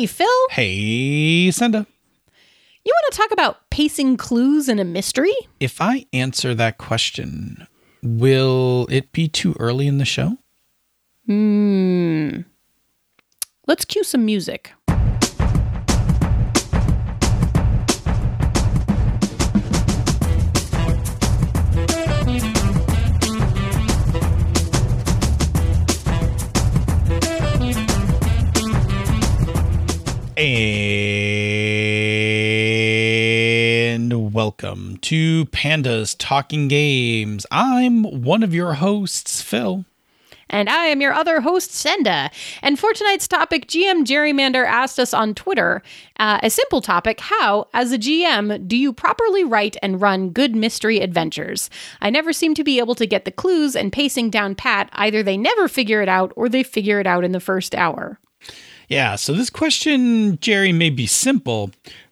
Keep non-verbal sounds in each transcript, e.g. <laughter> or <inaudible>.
Hey, Phil. Hey, Senda. You want to talk about pacing clues in a mystery? If I answer that question, will it be too early in the show? Hmm. Let's cue some music. Welcome to Pandas Talking Games. I'm one of your hosts, Phil. And I am your other host, Senda. And for tonight's topic, GM Gerrymander asked us on Twitter uh, a simple topic How, as a GM, do you properly write and run good mystery adventures? I never seem to be able to get the clues and pacing down pat. Either they never figure it out or they figure it out in the first hour. Yeah, so this question, Jerry, may be simple,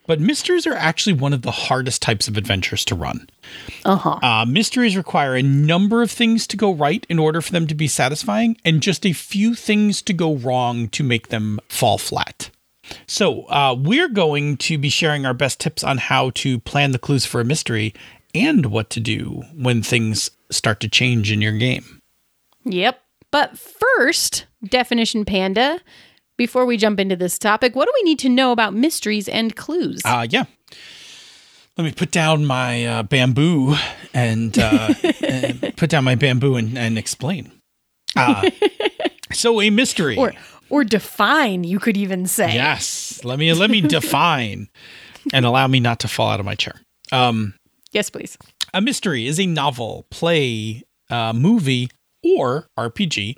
but mysteries are actually one of the hardest types of adventures to run. Uh-huh. Uh, mysteries require a number of things to go right in order for them to be satisfying, and just a few things to go wrong to make them fall flat. So, uh, we're going to be sharing our best tips on how to plan the clues for a mystery and what to do when things start to change in your game. Yep. But first, definition panda. Before we jump into this topic, what do we need to know about mysteries and clues? Uh, yeah. Let me put down my uh, bamboo and, uh, <laughs> and put down my bamboo and, and explain. Uh, <laughs> so a mystery. or or define, you could even say. yes. Let me let me define and allow me not to fall out of my chair. Um, Yes, please. a mystery is a novel, play, uh, movie, or RPG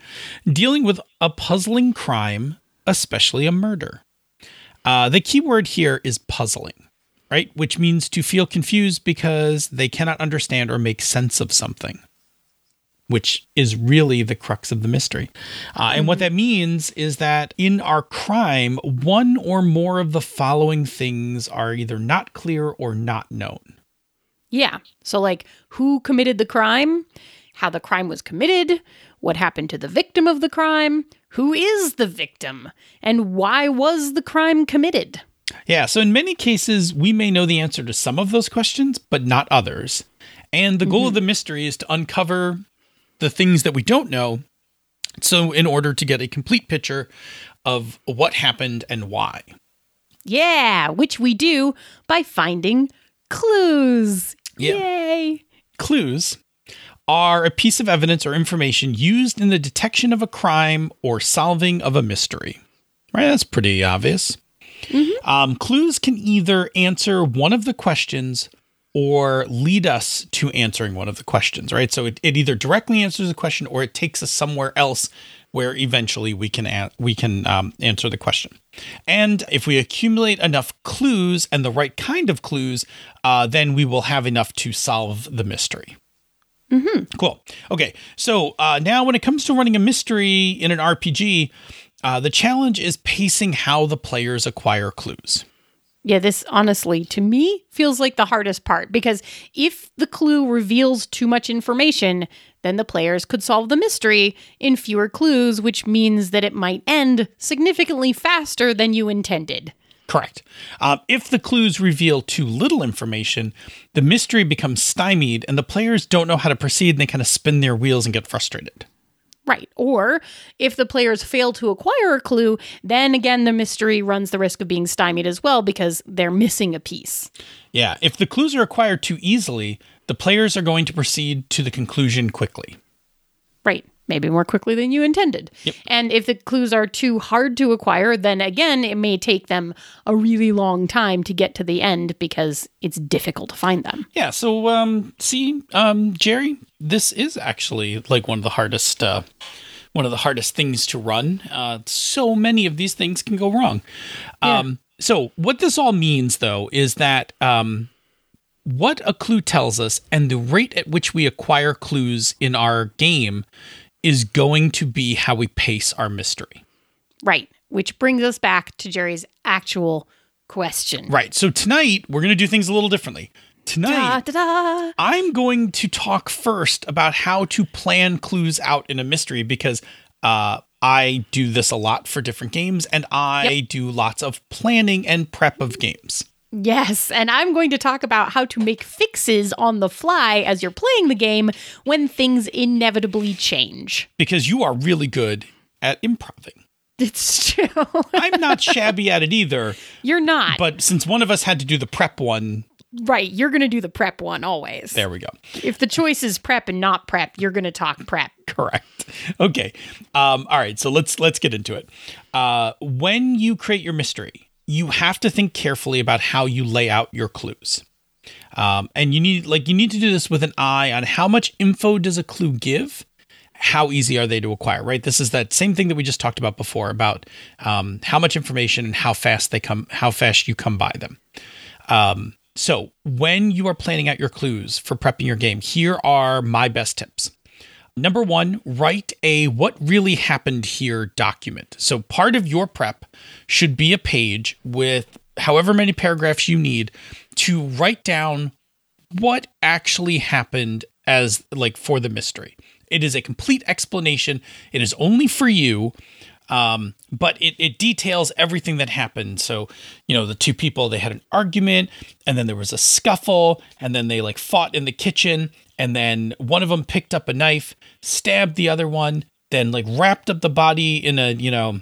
dealing with a puzzling crime, especially a murder. Uh, the key word here is puzzling, right? Which means to feel confused because they cannot understand or make sense of something, which is really the crux of the mystery. Uh, and what that means is that in our crime, one or more of the following things are either not clear or not known. Yeah. So, like, who committed the crime, how the crime was committed, what happened to the victim of the crime, who is the victim, and why was the crime committed? Yeah, so in many cases, we may know the answer to some of those questions, but not others. And the goal of the mm-hmm. mystery is to uncover the things that we don't know. So, in order to get a complete picture of what happened and why. Yeah, which we do by finding clues. Yeah. Yay. Clues are a piece of evidence or information used in the detection of a crime or solving of a mystery. Right? That's pretty obvious. Um, clues can either answer one of the questions or lead us to answering one of the questions, right? So it, it either directly answers the question or it takes us somewhere else where eventually we can an- we can um, answer the question. And if we accumulate enough clues and the right kind of clues, uh, then we will have enough to solve the mystery. Cool. Okay. So uh, now, when it comes to running a mystery in an RPG, uh, the challenge is pacing how the players acquire clues. Yeah, this honestly, to me, feels like the hardest part because if the clue reveals too much information, then the players could solve the mystery in fewer clues, which means that it might end significantly faster than you intended. Correct. Um, if the clues reveal too little information, the mystery becomes stymied and the players don't know how to proceed and they kind of spin their wheels and get frustrated. Right. Or if the players fail to acquire a clue, then again, the mystery runs the risk of being stymied as well because they're missing a piece. Yeah. If the clues are acquired too easily, the players are going to proceed to the conclusion quickly. Right. Maybe more quickly than you intended. And if the clues are too hard to acquire, then again, it may take them a really long time to get to the end because it's difficult to find them. Yeah. So, um, see, um, Jerry, this is actually like one of the hardest, uh, one of the hardest things to run. Uh, so many of these things can go wrong. Um, so what this all means, though, is that um, what a clue tells us and the rate at which we acquire clues in our game is going to be how we pace our mystery. Right. Which brings us back to Jerry's actual question. Right. So tonight we're going to do things a little differently. Tonight, Da, da, da. I'm going to talk first about how to plan clues out in a mystery because uh, I do this a lot for different games, and I Yep. do lots of planning and prep of games. Yes, and I'm going to talk about how to make fixes on the fly as you're playing the game when things inevitably change. because you are really good at improving. It's true. <laughs> I'm not shabby at it either, you're not. but since one of us had to do the prep one, right, you're going to do the prep one always. there we go. If the choice is prep and not prep, you're going to talk prep. Correct. Okay. Um, all right. So let's let's get into it. Uh, when you create your mystery, you have to think carefully about how you lay out your clues. Um, and you need like you need to do this with an eye on how much info does a clue give? How easy are they to acquire right? This is that same thing that we just talked about before about um, how much information and how fast they come how fast you come by them. Um, so when you are planning out your clues for prepping your game here are my best tips Number one, write a what really happened here document. So part of your prep should be a page with however many paragraphs you need to write down what actually happened as like for the mystery. It is a complete explanation. It is only for you. Um, but it, it details everything that happened. So, you know, the two people, they had an argument and then there was a scuffle and then they like fought in the kitchen and then one of them picked up a knife, stabbed the other one, then like wrapped up the body in a, you know,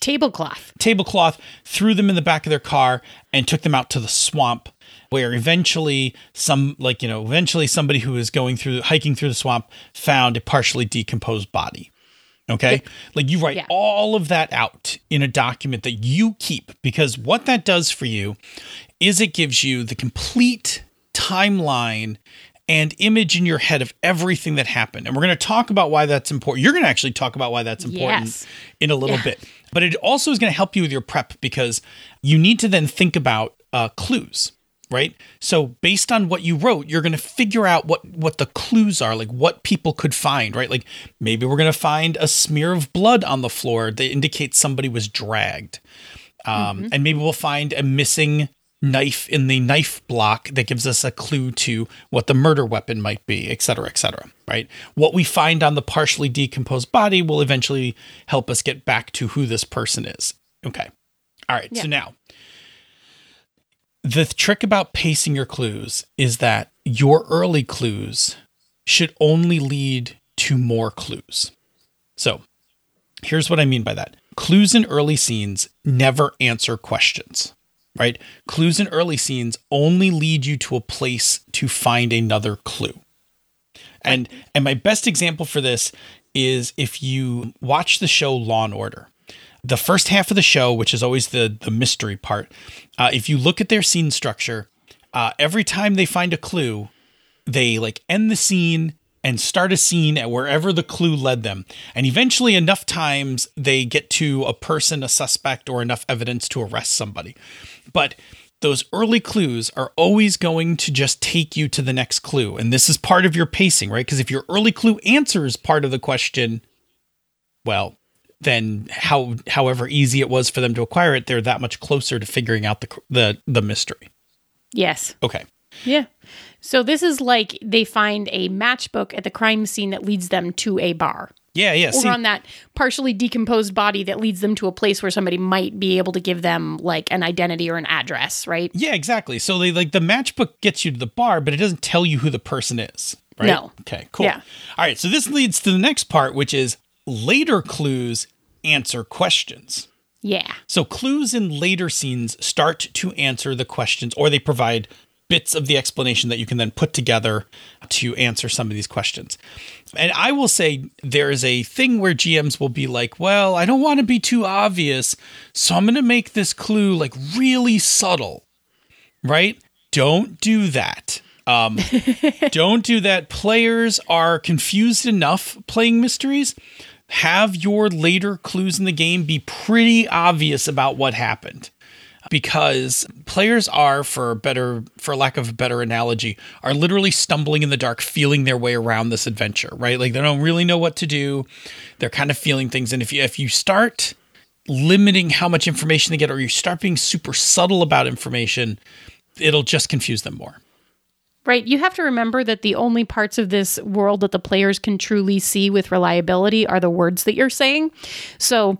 Tablecloth. tablecloth, threw them in the back of their car, and took them out to the swamp. Where eventually, some like you know, eventually somebody who was going through hiking through the swamp found a partially decomposed body. Okay, like you write Yeah. all of that out in a document that you keep because what that does for you is it gives you the complete timeline and image in your head of everything that happened. And we're going to talk about why that's important. You're going to actually talk about why that's important Yes. in a little Yeah. bit. But it also is going to help you with your prep because you need to then think about uh, clues, right? So based on what you wrote, you're going to figure out what what the clues are, like what people could find, right? Like maybe we're going to find a smear of blood on the floor that indicates somebody was dragged. Um, And maybe we'll find a missing knife in the knife block that gives us a clue to what the murder weapon might be, et cetera, et cetera, right? What we find on the partially decomposed body will eventually help us get back to who this person is. Okay. All right. So now, the trick about pacing your clues is that your early clues should only lead to more clues. So here's what I mean by that clues in early scenes never answer questions, right? Clues in early scenes only lead you to a place to find another clue. And and my best example for this is if you watch the show Law and Order. The first half of the show, which is always the the mystery part, uh, if you look at their scene structure, uh, every time they find a clue, they like end the scene and start a scene at wherever the clue led them. And eventually, enough times they get to a person, a suspect, or enough evidence to arrest somebody. But those early clues are always going to just take you to the next clue. And this is part of your pacing, right? Because if your early clue answers part of the question, well, then how however easy it was for them to acquire it, they're that much closer to figuring out the the the mystery. Yes. Okay. Yeah. So this is like they find a matchbook at the crime scene that leads them to a bar. Yeah, yeah. Or See, on that partially decomposed body that leads them to a place where somebody might be able to give them like an identity or an address, right? Yeah, exactly. So they like the matchbook gets you to the bar, but it doesn't tell you who the person is. Right? No. Okay, cool. Yeah. All right. So this leads to the next part, which is later clues answer questions. Yeah. So clues in later scenes start to answer the questions or they provide bits of the explanation that you can then put together to answer some of these questions. And I will say there is a thing where GMs will be like, well, I don't want to be too obvious, so I'm going to make this clue like really subtle. Right? Don't do that. Um, <laughs> don't do that. Players are confused enough playing mysteries. Have your later clues in the game be pretty obvious about what happened. Because players are, for better, for lack of a better analogy, are literally stumbling in the dark, feeling their way around this adventure, right? Like they don't really know what to do. They're kind of feeling things, and if you if you start limiting how much information they get, or you start being super subtle about information, it'll just confuse them more. Right. You have to remember that the only parts of this world that the players can truly see with reliability are the words that you're saying. So,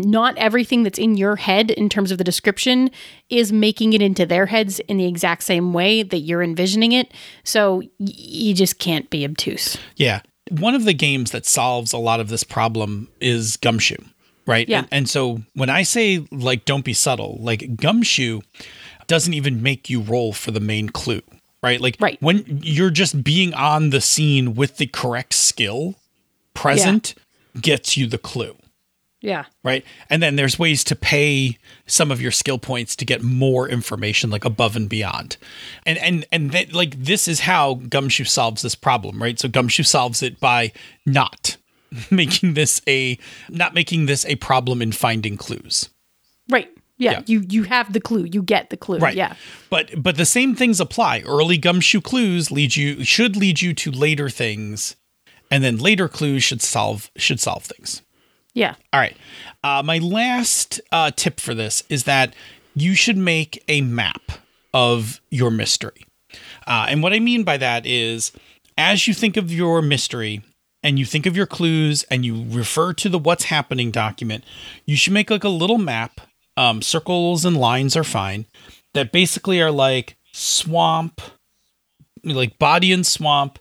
not everything that's in your head in terms of the description is making it into their heads in the exact same way that you're envisioning it. So, y- you just can't be obtuse. Yeah. One of the games that solves a lot of this problem is Gumshoe, right? Yeah. And, and so when I say, like, don't be subtle, like, Gumshoe doesn't even make you roll for the main clue, right? Like, Right. when you're just being on the scene with the correct skill present gets you the clue. Yeah. right? And then there's ways to pay some of your skill points to get more information, like above and beyond. And and and that like this is how Gumshoe solves this problem, right? So Gumshoe solves it by not <laughs> making this a not making this a problem in finding clues. Right. Yeah. Yeah. You you have the clue. You get the clue. Right. Yeah. But but the same things apply. Early gumshoe clues lead you should lead you to later things, and then later clues should solve should solve things. Yeah. All right. Uh, my last uh, tip for this is that you should make a map of your mystery. Uh, and what I mean by that is, as you think of your mystery and you think of your clues and you refer to the what's happening document, you should make like a little map. Um, circles and lines are fine. That basically are like swamp, like body and swamp.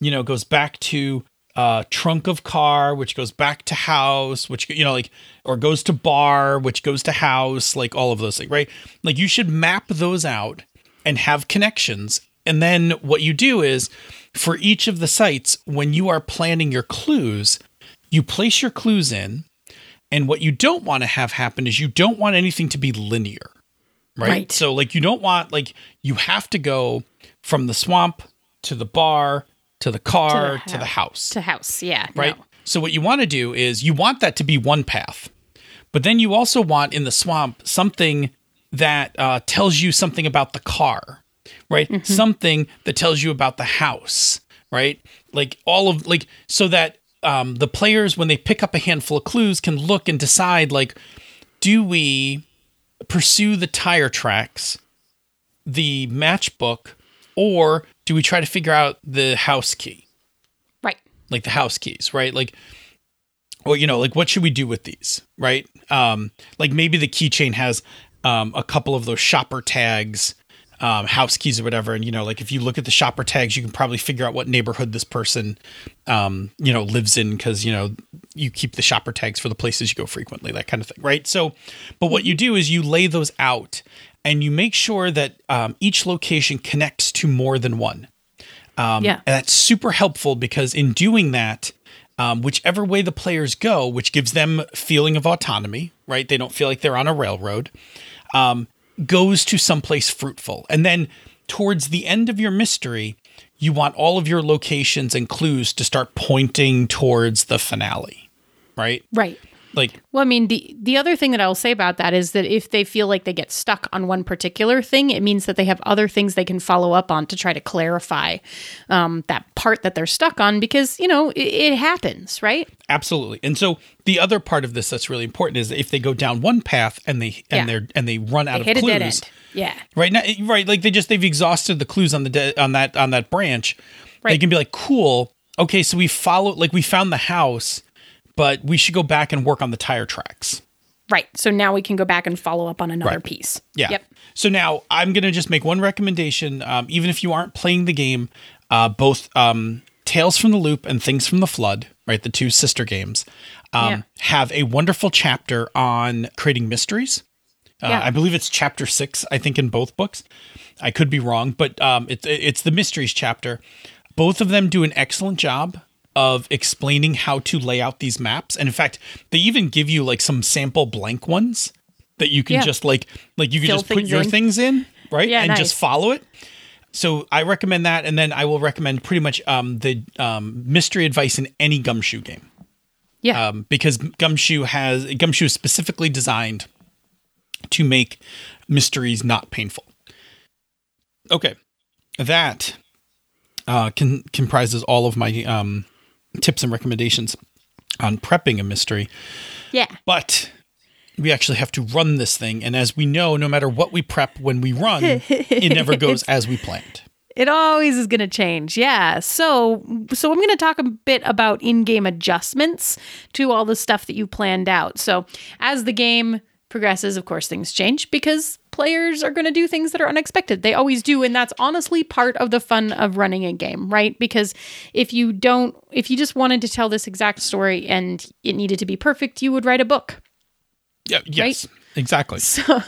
You know, goes back to uh, trunk of car, which goes back to house, which you know, like, or goes to bar, which goes to house, like all of those things, right? Like you should map those out and have connections. And then what you do is for each of the sites, when you are planning your clues, you place your clues in. And what you don't want to have happen is you don't want anything to be linear, right? Right. So, like, you don't want, like, you have to go from the swamp to the bar to the car to the, house. house To house. Yeah. right? no. So what you want to do is you want that to be one path, but then you also want in the swamp something that uh, tells you something about the car, right? Mm-hmm. Something that tells you about the house, right? Like all of like so that um, the players when they pick up a handful of clues can look and decide like, do we pursue the tire tracks, the matchbook, or do we try to figure out the house key? Right. like the house keys, right? Like, or you know, like what should we do with these, right? Um, like maybe the keychain has um, a couple of those shopper tags, um, house keys or whatever, and you know, like if you look at the shopper tags, you can probably figure out what neighborhood this person, um, you know, lives in because you know you keep the shopper tags for the places you go frequently, that kind of thing, right? So, but what you do is you lay those out, and you make sure that um, each location connects to more than one. Um, Yeah. And that's super helpful because in doing that, um, whichever way the players go, which gives them feeling of autonomy, right? They don't feel like they're on a railroad, um, goes to someplace fruitful. And then towards the end of your mystery, you want all of your locations and clues to start pointing towards the finale, right? Right. Like, Well, I mean, the the other thing that I'll say about that is that if they feel like they get stuck on one particular thing, it means that they have other things they can follow up on to try to clarify um, that part that they're stuck on because you know it, it happens, right? Absolutely. And so the other part of this that's really important is that if they go down one path and they and Yeah. they're and they run out Hit of clues, end. Yeah. right now, right, like they just they've exhausted the clues on the de- on that on that branch. They can be like, cool, okay, so we follow like we found the house, but we should go back and work on the tire tracks. Right. So now we can go back and follow up on another Right. piece. Yeah. Yep. So now I'm gonna just make one recommendation. Um, even if you aren't playing the game, uh, both um, Tales from the Loop and Things from the Flood, right, the two sister games, um, Yeah. have a wonderful chapter on creating mysteries. Uh, Yeah. I believe it's chapter six, I think, in both books. I could be wrong, but um, it's it's the mysteries chapter. Both of them do an excellent job of explaining how to lay out these maps, and in fact, they even give you like some sample blank ones that you can Yeah. just like like you can Fill just put your in. things in, right, Yeah, and nice. just follow it. So I recommend that, and then I will recommend pretty much um, the um, mystery advice in any gumshoe game Yeah. um, because Gumshoe has Gumshoe is specifically designed to make mysteries not painful. Okay, that uh, can, comprises all of my um, tips and recommendations on prepping a mystery. yeah. But we actually have to run this thing, and as we know, no matter what we prep when we run, it <laughs> never goes as we planned. It always is going to change. Yeah. So, so I'm going to talk a bit about in-game adjustments to all the stuff that you planned out. So, as the game progresses, of course, things change because players are going to do things that are unexpected. They always do, and that's honestly part of the fun of running a game, right? Because if you don't if you just wanted to tell this exact story and it needed to be perfect, you would write a book. Yeah, yes. Right? Exactly. <laughs> So,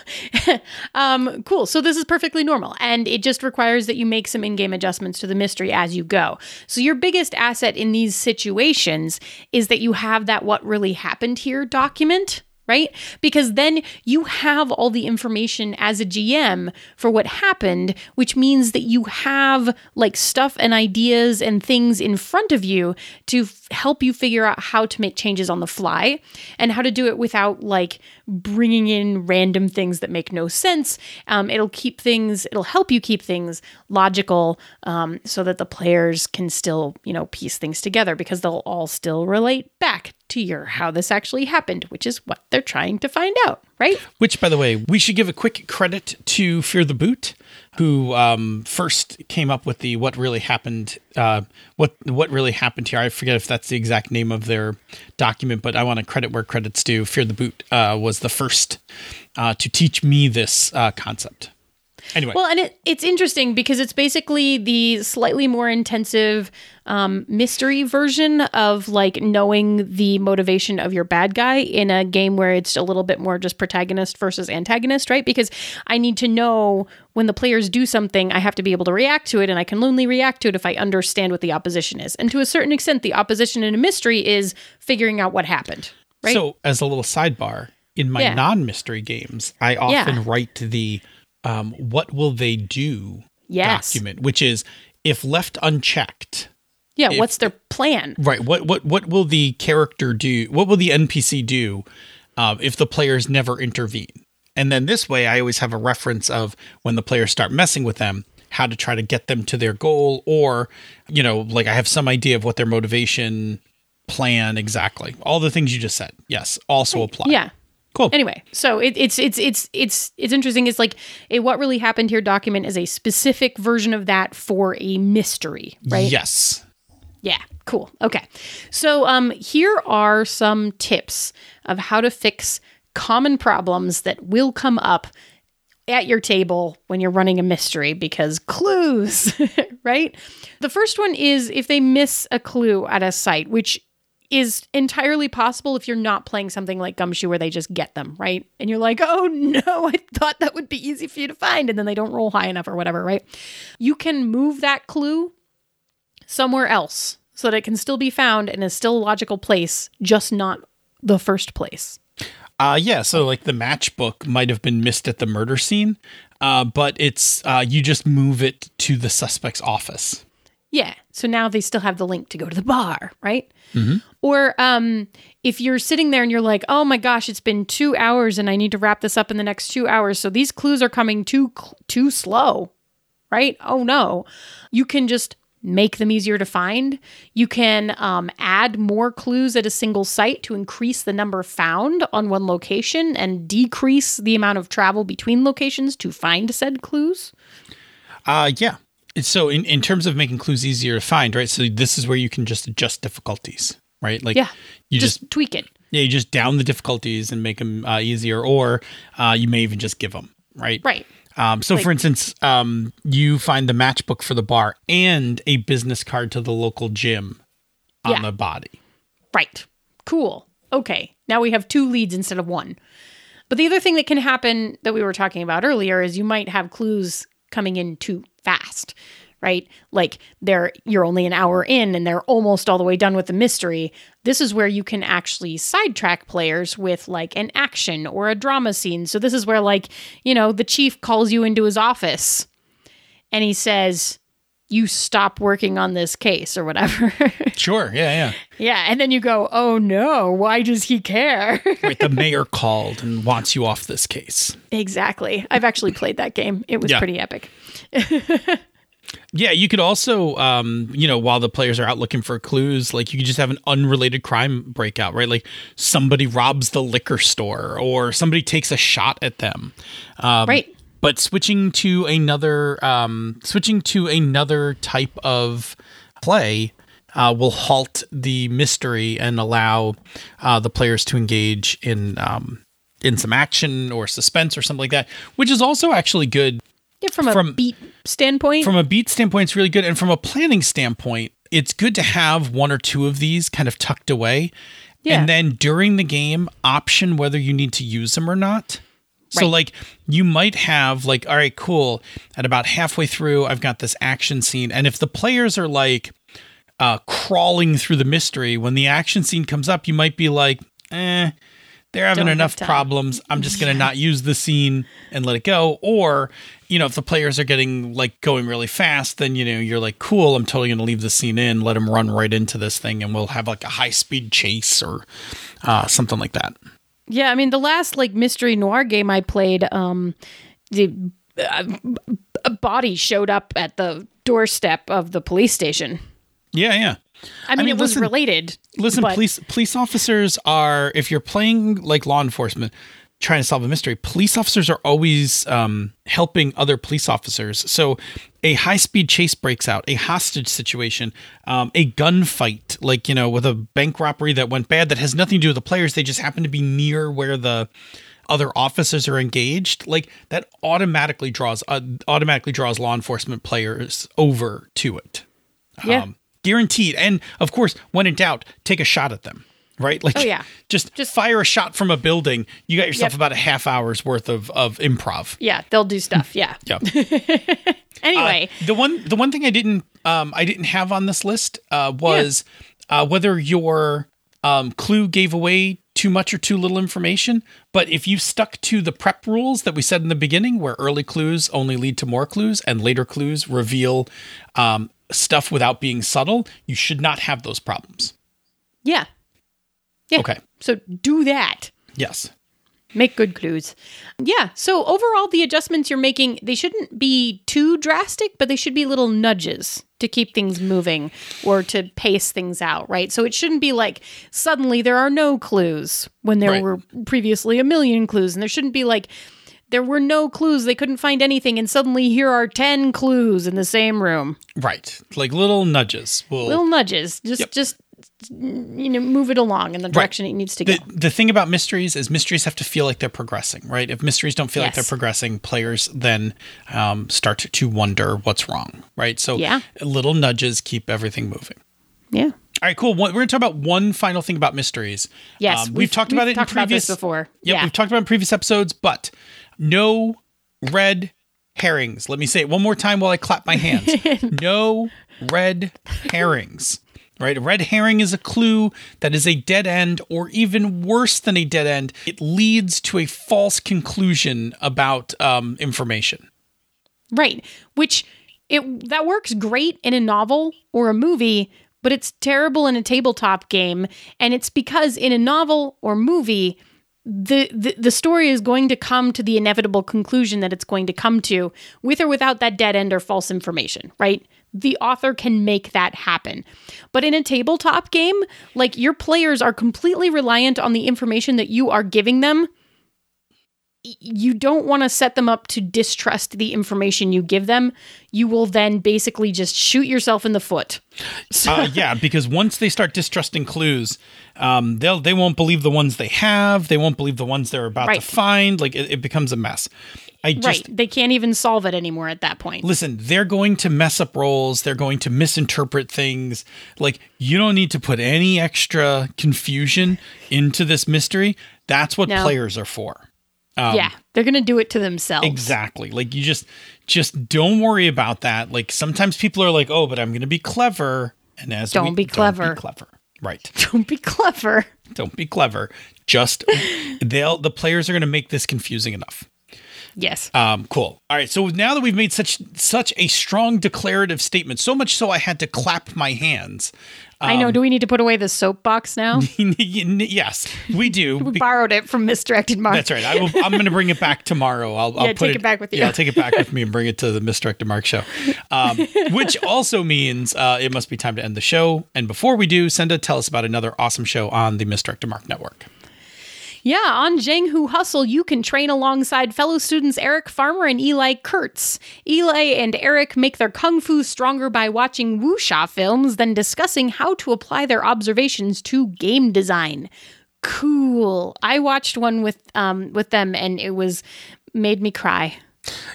um, cool. So this is perfectly normal, and it just requires that you make some in-game adjustments to the mystery as you go. So your biggest asset in these situations is that you have that "what really happened here" document right? Because then you have all the information as a GM for what happened, which means that you have like stuff and ideas and things in front of you to f- help you figure out how to make changes on the fly and how to do it without like bringing in random things that make no sense. Um, it'll keep things, it'll help you keep things logical um, so that the players can still, you know, piece things together because they'll all still relate back to how this actually happened, which is what they're trying to find out, right? Which, by the way, we should give a quick credit to Fear the Boot, who um, first came up with the "What really happened." Uh, what what really happened here? I forget if that's the exact name of their document, but I want to credit where credit's due. Fear the Boot uh, was the first uh, to teach me this uh, concept. Anyway. Well, and it, it's interesting because it's basically the slightly more intensive um, mystery version of like knowing the motivation of your bad guy in a game where it's a little bit more just protagonist versus antagonist, right? Because I need to know when the players do something, I have to be able to react to it, and I can only react to it if I understand what the opposition is. And to a certain extent, the opposition in a mystery is figuring out what happened, right? So, as a little sidebar, in my yeah. non mystery games, I often yeah. write the um, what will they do yes. document, which is if left unchecked. Yeah, if, what's their plan? Right. What what what will the character do? What will the NPC do uh, if the players never intervene? And then this way, I always have a reference of when the players start messing with them, how to try to get them to their goal, or you know, like I have some idea of what their motivation plan exactly. All the things you just said, yes, also apply. Yeah. Cool. Anyway, so it, it's it's it's it's it's interesting. It's like a what really happened here document is a specific version of that for a mystery, right? Yes. Yeah. Cool. Okay. So um, here are some tips of how to fix common problems that will come up at your table when you're running a mystery because clues, <laughs> right? The first one is if they miss a clue at a site, which is entirely possible if you're not playing something like Gumshoe where they just get them, right? And you're like, oh no, <laughs> I thought that would be easy for you to find. And then they don't roll high enough or whatever, right? You can move that clue somewhere else so that it can still be found in a still logical place, just not the first place. Uh, yeah, so like the matchbook might have been missed at the murder scene, uh, but it's uh, you just move it to the suspect's office. Yeah. So now they still have the link to go to the bar, right? Mm-hmm. Or um, if you're sitting there and you're like, oh my gosh, it's been two hours and I need to wrap this up in the next two hours. So these clues are coming too too slow, right? Oh no. You can just make them easier to find. You can um, add more clues at a single site to increase the number found on one location and decrease the amount of travel between locations to find said clues. Uh, yeah, so in, in terms of making clues easier to find, right? So this is where you can just adjust difficulties, right? Like yeah, you just, just tweak it. Yeah, you just down the difficulties and make them uh, easier, or uh, you may even just give them, right? Right. Um, so, like, for instance, um, you find the matchbook for the bar and a business card to the local gym on yeah. the body. Right. Cool. Okay. Now we have two leads instead of one. But the other thing that can happen that we were talking about earlier is you might have clues coming in too fast right? Like they're you're only an hour in and they're almost all the way done with the mystery. This is where you can actually sidetrack players with like an action or a drama scene. So this is where like you know the chief calls you into his office and he says you stop working on this case or whatever. <laughs> sure. Yeah. Yeah. Yeah. And then you go, oh no, why does he care? <laughs> right. The mayor called and wants you off this case. Exactly. I've actually played that game. It was yeah. pretty epic. <laughs> yeah. You could also, um, you know, while the players are out looking for clues, like you could just have an unrelated crime breakout, right? Like somebody robs the liquor store or somebody takes a shot at them. Um, right but switching to another um, switching to another type of play uh, will halt the mystery and allow uh, the players to engage in um, in some action or suspense or something like that, which is also actually good Yeah, from a From- beat standpoint. from a beat standpoint. It's really good, and from a planning standpoint, it's good to have one or two of these kind of tucked away, Yeah. and then during the game, option whether you need to use them or not. So Right. like you might have like all right cool. At about halfway through I've got this action scene. And if the players are like uh crawling through the mystery when the action scene comes up you might be like eh they're having Don't enough problems. I'm just going to not use the scene and let it go. Or you know if the players are getting like going really fast then you know you're like cool I'm totally going to leave the scene in let them run right into this thing and we'll have like a high speed chase or uh something like that Yeah, I mean the last like mystery noir game I played, um, the uh, a body showed up at the doorstep of the police station. yeah yeah I mean, mean, it was related. Listen, but- police police officers are if you're playing like law enforcement trying to solve a mystery, police officers are always um, helping other police officers. So a high speed chase breaks out, a hostage situation, um, a gunfight, like you know, with a bank robbery that went bad that has nothing to do with the players. They just happen to be near where the other officers are engaged. Like that automatically draws uh, automatically draws law enforcement players over to it. Yeah. Um, guaranteed. And of course, when in doubt, take a shot at them. Right? Like Oh, yeah. just just fire a shot from a building. You got yourself Yep. about a half hour's worth of of improv. Yeah, they'll do stuff. Yeah. <laughs> Yeah. <laughs> Anyway, the one the one thing I didn't um I didn't have on this list uh was uh whether your um clue gave away too much or too little information, but if you stuck to the prep rules that we said in the beginning where early clues only lead to more clues and later clues reveal um stuff without being subtle, you should not have those problems. yeah. Yeah. Okay. So do that. Yes. Make good clues. Yeah. So overall, the adjustments you're making, they shouldn't be too drastic, but they should be little nudges to keep things moving or to pace things out, right? So it shouldn't be like suddenly there are no clues when there Right. were previously a million clues. And there shouldn't be like there were no clues, they couldn't find anything, and suddenly here are 10 clues in the same room. Right. Like little nudges will Little nudges. Just, Yep. just, you know, move it along in the direction it needs to go. the, the thing about mysteries is mysteries have to feel like they're progressing, right? If mysteries don't feel like they're progressing, players then um, start to wonder what's wrong, right? So Yeah. little nudges keep everything moving. yeah. All right, cool. We're going to talk about one final thing about mysteries. Yes, Um, we've, talked about it talked in previous about before. Yep, yeah, we've talked about it in previous episodes, but no red herrings. Let me say it one more time while I clap my hands. <laughs> no red herrings. Right? A red herring is a clue that is a dead end, or even worse than a dead end, it leads to a false conclusion about um, information. right. Which it that works great in a novel or a movie, but it's terrible in a tabletop game, and it's because in a novel or movie. The, the the story is going to come to the inevitable conclusion that it's going to come to with or without that dead end or false information right the author can make that happen but in a tabletop game like your players are completely reliant on the information that you are giving them you don't want to set them up to distrust the information you give them. You will then basically just shoot yourself in the foot. uh, yeah, because once they start distrusting clues, um, they'll they won't believe the ones they have. They won't believe the ones they're about Right. to find. Like it, it becomes a mess. I just right. They can't even solve it anymore at that point. listen. They're going to mess up rolls. They're going to misinterpret things. Like you don't need to put any extra confusion into this mystery. That's what No. players are for. Um, yeah. They're going to do it to themselves. Exactly. Like you just just don't worry about that. Like sometimes people are like, "Oh, but I'm going to be clever." And as Don't we, be clever. Don't be clever. Right. <laughs> Don't be clever. don't be clever just they'll the players are going to make this confusing enough Yes. um cool all right so now that we've made such such a strong declarative statement so much so i had to clap my hands I know. Do we need to put away the soapbox now? <laughs> yes we do <laughs> we Be- borrowed it from Misdirected Mark. that's right I will, i'm going to bring it back tomorrow i'll, I'll Yeah, put take it back with you. yeah i'll take it back with me and bring it to the misdirected mark show um, <laughs> which also means uh, it must be time to end the show and before we do senda tell us about another awesome show on the misdirected mark network Yeah, on Jianghu Hustle, you can train alongside fellow students Eric Farmer and Eli Kurtz. Eli and Eric make their kung fu stronger by watching wuxia films, then discussing how to apply their observations to game design. Cool. I watched one with um with them and it was made me cry.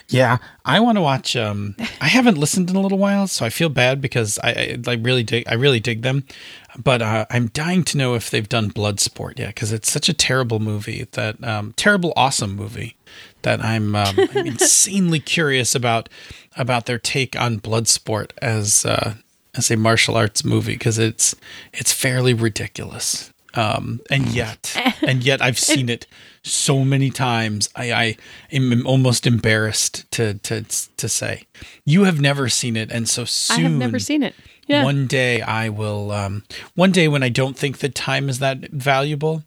Yeah, I want to watch. Um, I haven't listened in a little while, so I feel bad because I, I, I really dig. I really dig them, but uh, I'm dying to know if they've done Bloodsport yet because it's such a terrible movie that um, terrible awesome movie that I'm, um, <laughs> I'm insanely curious about about their take on Bloodsport as uh, as a martial arts movie because it's it's fairly ridiculous. Um, and yet, <laughs> and yet, I've seen it so many times. I, I am almost embarrassed to to to say you have never seen it, and so soon I have never seen it. Yeah. One day I will. Um, one day when I don't think that time is that valuable.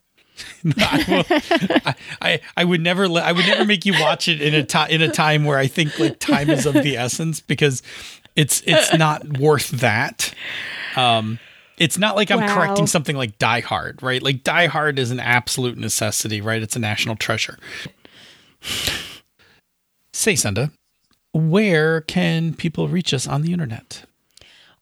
<laughs> I, will, <laughs> I, I, I would never let I would never make you watch it in a time in a time where I think like time is of the essence because it's it's not worth that. Um, it's not like I'm Wow. correcting something like Die Hard, right? Like Die Hard is an absolute necessity, right? It's a national treasure. <sighs> Say, Senda, where can people reach us on the internet?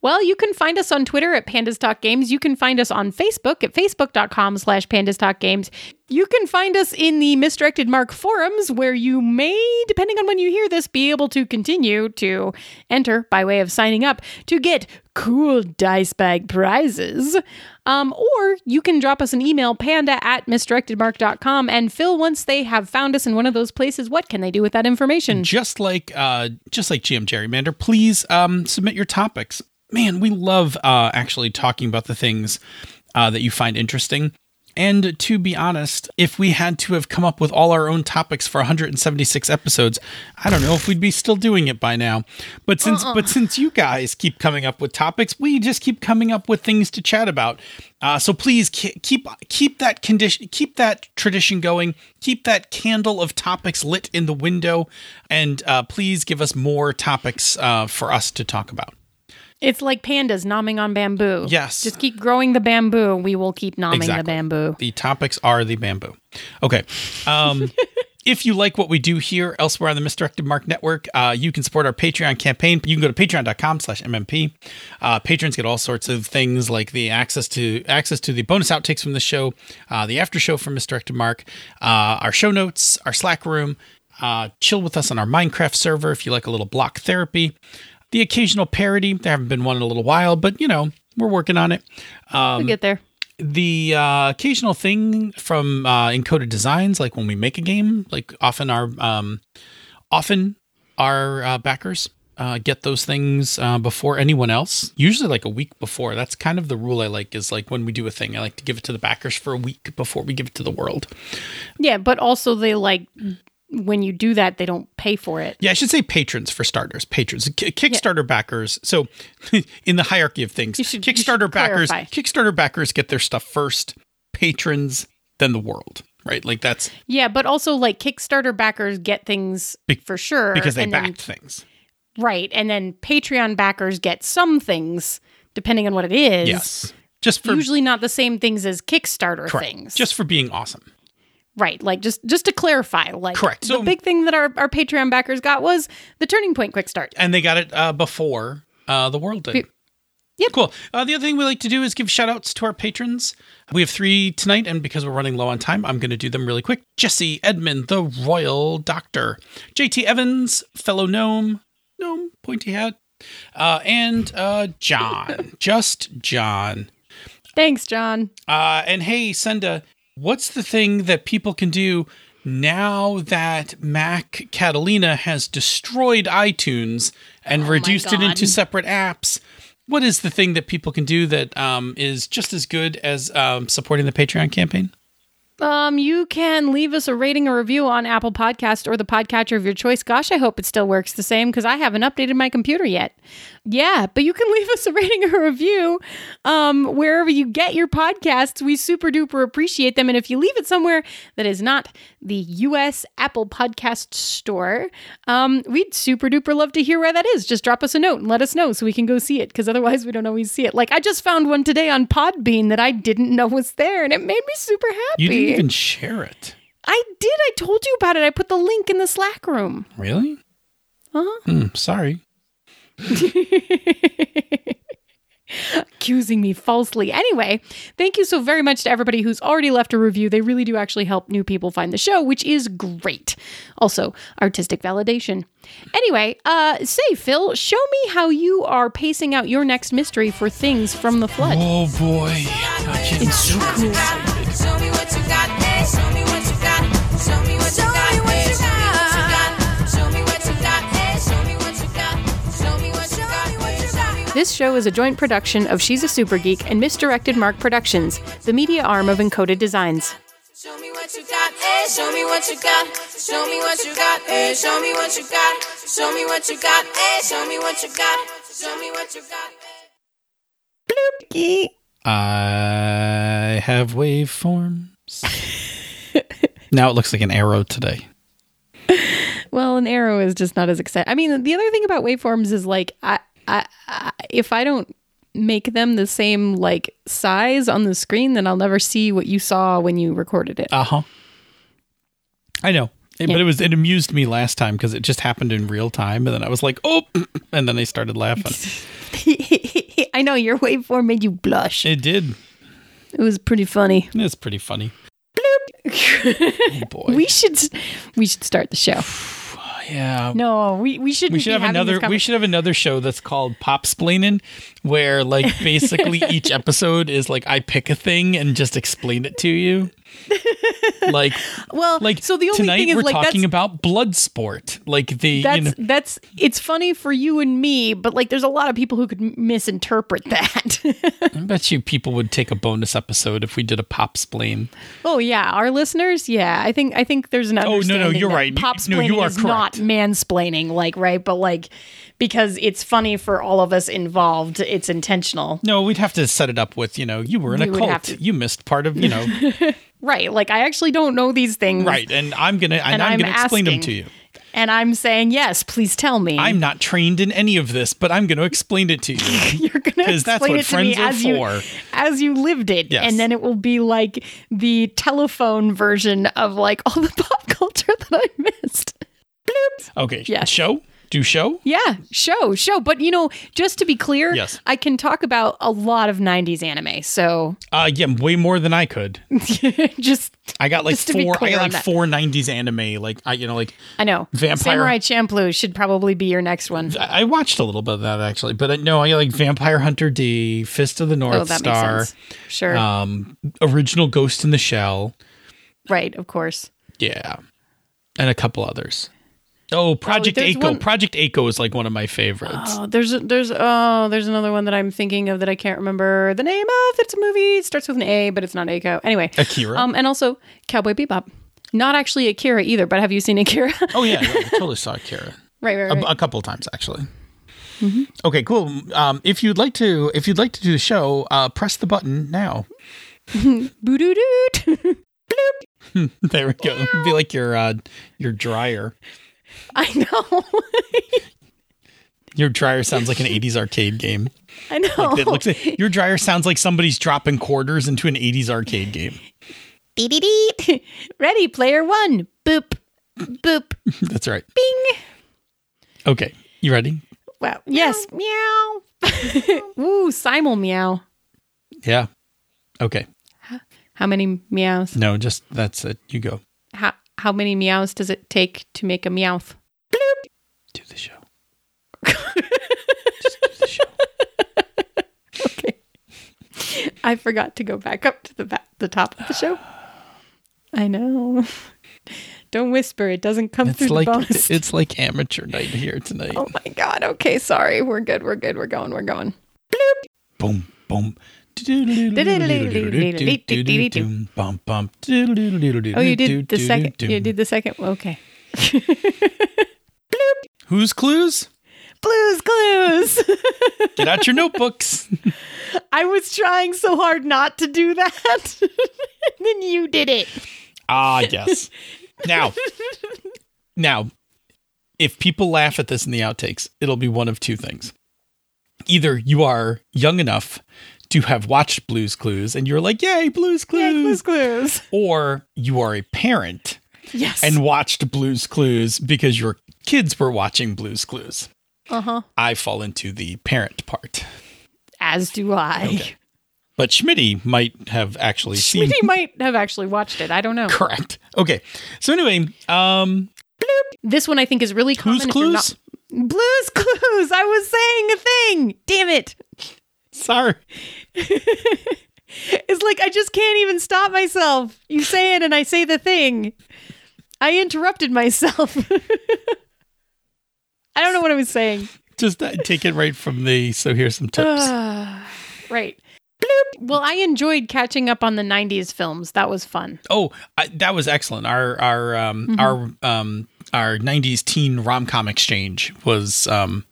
Well, you can find us on Twitter at Pandas Talk Games. You can find us on Facebook at facebook.com slash Pandas Talk Games. You can find us in the Misdirected Mark forums where you may, depending on when you hear this, be able to continue to enter by way of signing up to get cool dice bag prizes. Um, or you can drop us an email, panda at misdirectedmark.com. And Phil, once they have found us in one of those places, what can they do with that information? just like uh, just like GM Gerrymander, please um, submit your topics. Man, we love uh, actually talking about the things uh, that you find interesting. And to be honest, if we had to have come up with all our own topics for 176 episodes, I don't know if we'd be still doing it by now. But since but since you guys keep coming up with topics, we just keep coming up with things to chat about. Uh, so please keep keep that condition, keep that tradition going, keep that candle of topics lit in the window, and uh, please give us more topics uh, for us to talk about. It's like pandas nomming on bamboo. Yes. Just keep growing the bamboo. We will keep nomming Exactly. the bamboo. The topics are the bamboo. Okay. Um, <laughs> if you like what we do here elsewhere on the Misdirected Mark Network, uh, you can support our Patreon campaign. You can go to patreon.com slash MMP. Uh, patrons get all sorts of things like the access to access to the bonus outtakes from the show, uh, the after show from Misdirected Mark, uh, our show notes, our Slack room, uh, chill with us on our Minecraft server if you like a little block therapy. The occasional parody. There haven't been one in a little while, but you know, we're working on it we'll get there. the uh, occasional thing from uh, encoded designs, like when we make a game, like often our um, often our uh, backers uh, get those things uh, before anyone else. Usually, like a week before. That's kind of the rule I like. Is like when we do a thing, I like to give it to the backers for a week before we give it to the world. Yeah, but also they like when you do that, they don't pay for it. Yeah, I should say patrons for starters. Patrons, K- Kickstarter backers. So, <laughs> in the hierarchy of things, should- Kickstarter backers, clarify. Kickstarter backers get their stuff first. Patrons, then the world. Right? Like that's Yeah, but also like Kickstarter backers get things Be- for sure because they and then- backed things. right, and then Patreon backers get some things depending on what it is. Yes. Just for Usually not the same things as Kickstarter correct. things. Just for being awesome. Right, like just just to clarify, like Correct. So, the So- big thing that our, our Patreon backers got was the Turning Point Quick Start. And they got it uh, before uh, the world did. Yep. Cool. Uh, the other thing we like to do is give shout outs to our patrons. We have three tonight, and because we're running low on time, I'm going to do them really quick. Jesse Edmund, the Royal Doctor. JT Evans, fellow gnome, gnome, pointy hat. Uh, and uh, John, <laughs> just John. Thanks, John. Uh, and hey, Senda, what's the thing that people can do now that Mac Catalina has destroyed iTunes and reduced it Oh into separate apps? What is the thing that people can do that um, is just as good as um, supporting the Patreon campaign? Um, you can leave us a rating or review on Apple Podcast or the podcatcher of your choice. Gosh, I hope it still works the same because I haven't updated my computer yet. Yeah, but you can <laughs> leave us a rating or review um, wherever you get your podcasts. We super duper appreciate them. And if you leave it somewhere that is not the US Apple Podcast Store. Um, we'd super duper love to hear where that is. Just drop us a note and let us know so we can go see it because otherwise we don't always see it. Like I just found one today on Podbean that I didn't know was there and it made me super happy. You didn't even share it. I did. I told you about it. I put the link in the Slack room. Really? Uh-huh. Hmm, sorry. <laughs> accusing me falsely. Anyway, thank you so very much to everybody who's already left a review. They really do actually help new people find the show, which is great. Also, artistic validation. Anyway, uh say Phil, show me how you are pacing out your next mystery for things from the flood. Oh boy. It's so cool. This show is a joint production of She's a Super Geek and Misdirected Mark Productions, the media arm of Encoded Designs. Show me what you got, eh? Show me what you got. Show me what you got, eh? Show me what you got. Show me what you got, eh? Show me what you got. Show me what you got. eh? I have waveforms. <laughs> now it looks like an arrow today. <laughs> Well, an arrow is just not as exciting. I mean, the other thing about waveforms is like, I, I, I, if I don't make them the same like size on the screen, then I'll never see what you saw when you recorded it. Uh huh. I know. It- But it was it amused me last time because it just happened in real time, and then I was like, "Oh!" <clears throat> and then I started laughing. <laughs> I know your waveform made you blush. It did. It was pretty funny. It's pretty funny. <laughs> oh boy. We should, we should start the show. Yeah. No, we we should. We should have another. We should have another show that's called Pop Splaining, where like basically <laughs> each episode is like I pick a thing and just explain it to you. <laughs> Like, Well, like so the only tonight thing is we're like talking about blood sport. Like the that's you know, that's it's funny for you and me, but like there's a lot of people who could misinterpret that. <laughs> I bet you people would take a bonus episode if we did a pop splain. oh yeah, our listeners, yeah, I think I think there's an oh no, no, you're right. Pop no, you are is not mansplaining, like right, but like because it's funny for all of us involved, it's intentional, No, we'd have to set it up with you know you were in We a cult. to- You missed part of you know <laughs> right? Like I actually don't know these things, right, and I'm gonna and, And I'm, I'm gonna explain them to you. And I'm saying yes, please tell me. I'm not trained in any of this, but I'm gonna explain it to you. <laughs> You're gonna 'Cause that's explain it to me as you for. as you lived it, Yes. and then it will be like the telephone version of like all the <laughs> pop culture that I missed. Okay, Yes. show do show. Yeah, show, show. But you know, just to be clear, Yes. I can talk about a lot of '90s anime. So Uh, yeah, way more than I could. <laughs> just, I got like Just to be four. I got like four '90s anime. Like I, you know, like I know, Vampire- Samurai Champloo should probably be your next one. I I watched a little bit of that actually, but I, no, I got like Vampire Hunter D, Fist of the North oh, that Star, makes sense. Sure, um, original Ghost in the Shell, right, of course. yeah, and a couple others. Oh, Project there's Echo. one- Project A-ko is like one of my favorites. Oh, there's there's oh there's another one that I'm thinking of that I can't remember the name of. It's a movie. It starts with an A, but it's not A-ko. Anyway, Akira. Um, and also Cowboy Bebop. Not actually Akira either, but have you seen Akira? <laughs> oh yeah, yeah, I totally <laughs> saw Akira. right, right, a, right. a couple times actually. Okay, cool. Um, if you'd like to, if you'd like to do the show, uh, press the button now. <laughs> Boo-doo-doot. There we go. It'd be like your uh, your dryer. I know. <laughs> Your dryer sounds like an '80s arcade game. I know. It looks like, your dryer sounds like somebody's dropping quarters into an '80s arcade game. Dee-dee-dee. <laughs> Ready, player one. Boop. Boop. <laughs> That's right. Bing. Okay, you ready? Wow. Yes. Meow. Ooh, simul meow. Yeah. Okay. How many meows? No, just that's it. You go. How how many meows does it take to make a meowth? Do the show. just do the show. <laughs> Okay. I forgot to go back up to the back, the top of the show. I know. <laughs> Don't whisper. It doesn't come It's through like the bonus. <laughs> it's like amateur night here tonight. oh my god. Okay, sorry. We're good. We're good. We're going. We're going. Bloop. Boom, boom. Oh, you did the second. You did the second. Okay. <laughs> Who's clues? Blues Clues. <laughs> Get out your notebooks. I was trying so hard not to do that. <laughs> then you did it. Ah, yes. Now, now, if people laugh at this in the outtakes, it'll be one of two things. Either you are young enough to have watched Blues Clues and you're like, yay, Blues Clues. Blue's clues. Or you are a parent Yes. and watched Blues Clues because your kids were watching Blues Clues. uh huh. I fall into the parent part. As do I. Okay. But Schmitty might have actually seen Schmitty <laughs> might have actually watched it. I don't know. correct. Okay. So anyway, um This one I think is really common. Clues Clues? not- Blues Clues. I was saying a thing. Damn it. Sorry. <laughs> It's like I just can't even stop myself. You say it and I say the thing. I interrupted myself. <laughs> I don't know what I was saying. Just uh, take it right from the so here's some tips. <sighs> right. Bloop. Well, I enjoyed catching up on the 90s films. That was fun. Oh, I, that was excellent. Our our um our um our 90s teen rom-com exchange was um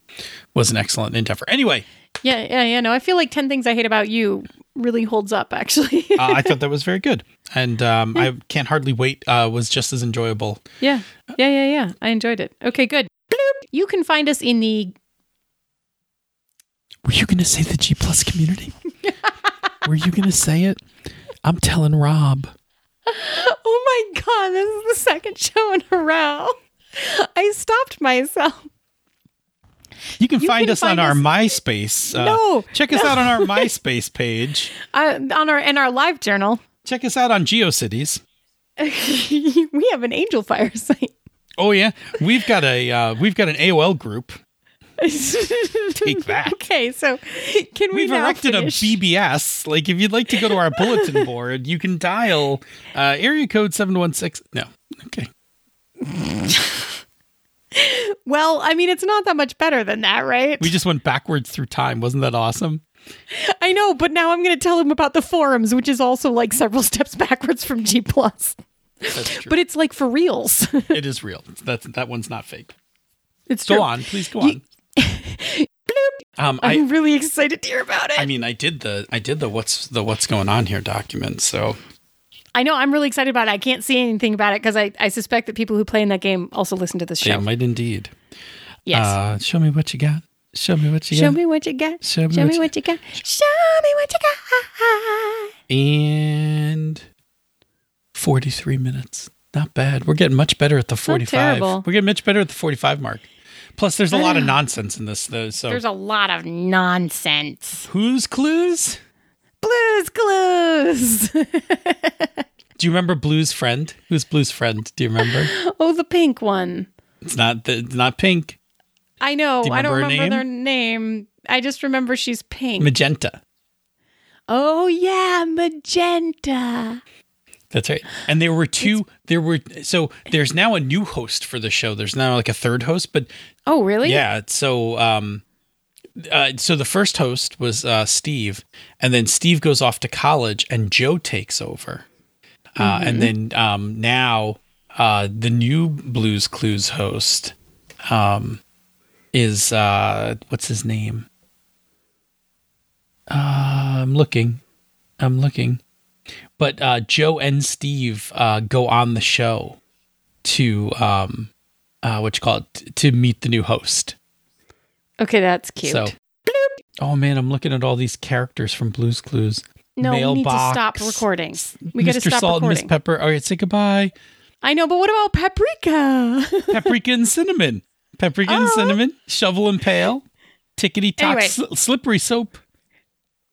was an excellent endeavor. Anyway, Yeah, yeah, yeah. No, I feel like 10 Things I Hate About You really holds up, actually. <laughs> uh, I thought that was very good. And um I can't hardly wait uh was just as enjoyable. yeah, yeah, yeah, yeah. I enjoyed it. Okay, good. Bloop. You can find us in the Were you going to say the G Plus community? <laughs> Were you going to say it? I'm telling Rob. Oh my god, this is the second show in a row. I stopped myself. You can You find can us find on our us- MySpace. Uh, No, check us out on our <laughs> MySpace page. Uh, on our in our live journal, Check us out on GeoCities. <laughs> we have an Angel Fire <laughs> site. Oh yeah, we've got a uh, we've got an AOL group. Take that. Okay, so can we We've now erected finish? a BBS. Like if you'd like to go to our bulletin board, you can dial uh, area code seven one six. No, okay. Well, I mean, it's not that much better than that, right? We just went backwards through time. Wasn't that awesome? <laughs> I know, but now I'm going to tell him about the forums, which is also like several <laughs> steps backwards from G plus. That's true. But it's like for reals. <laughs> it is real. That's that one's not fake. it's Go true. on, please go on. Um, I I'm really excited to hear about it. I mean, I did the I did the what's the what's going on here document. So I know I'm really excited about it. I can't see anything about it because I, I suspect that people who play in that game also listen to this they show. might indeed. yes. Uh, show me what you got. Show me what you Show got. Show me what you got. Show me Show what me you- what you got. Show me what you got. and 43 minutes. Not bad. We're getting much better at the 45. terrible. We're getting much better at the 45 mark. Plus, there's a lot of nonsense in this, though. So, There's a lot of nonsense. Whose clues? Blues Clues. Do you remember Blue's friend? Who's Blue's friend? Do you remember? <laughs> oh, the pink one. it's not the, it's not pink. I know. Do I don't remember remember their name. I just remember she's pink. Magenta. oh yeah, magenta. That's right. And there were two. There were so there's now a new host for the show. There's now like a third host, but Oh really? Yeah. So, um, uh, so the first host was uh, Steve, and then Steve goes off to college, and Joe takes over. Uh, And then um, now uh, the new Blues Clues host um, is uh, what's his name? Uh, I'm looking. I'm looking. But uh, Joe and Steve uh, go on the show to um, uh, what you call it to meet the new host. Okay, that's cute. So, oh man, I'm looking at all these characters from Blues Clues. no, we need to stop recording. We got to Mr. stop Salt and Miss recording. Pepper. All right, say goodbye. I know, but what about paprika? <laughs> Paprika and cinnamon. Paprika and cinnamon. Shovel and pail. Tickety tock. Anyway. sl- slippery soap.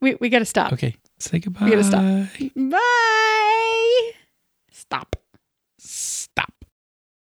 we we got to stop. Okay, say goodbye. We gotta stop. Bye. Stop.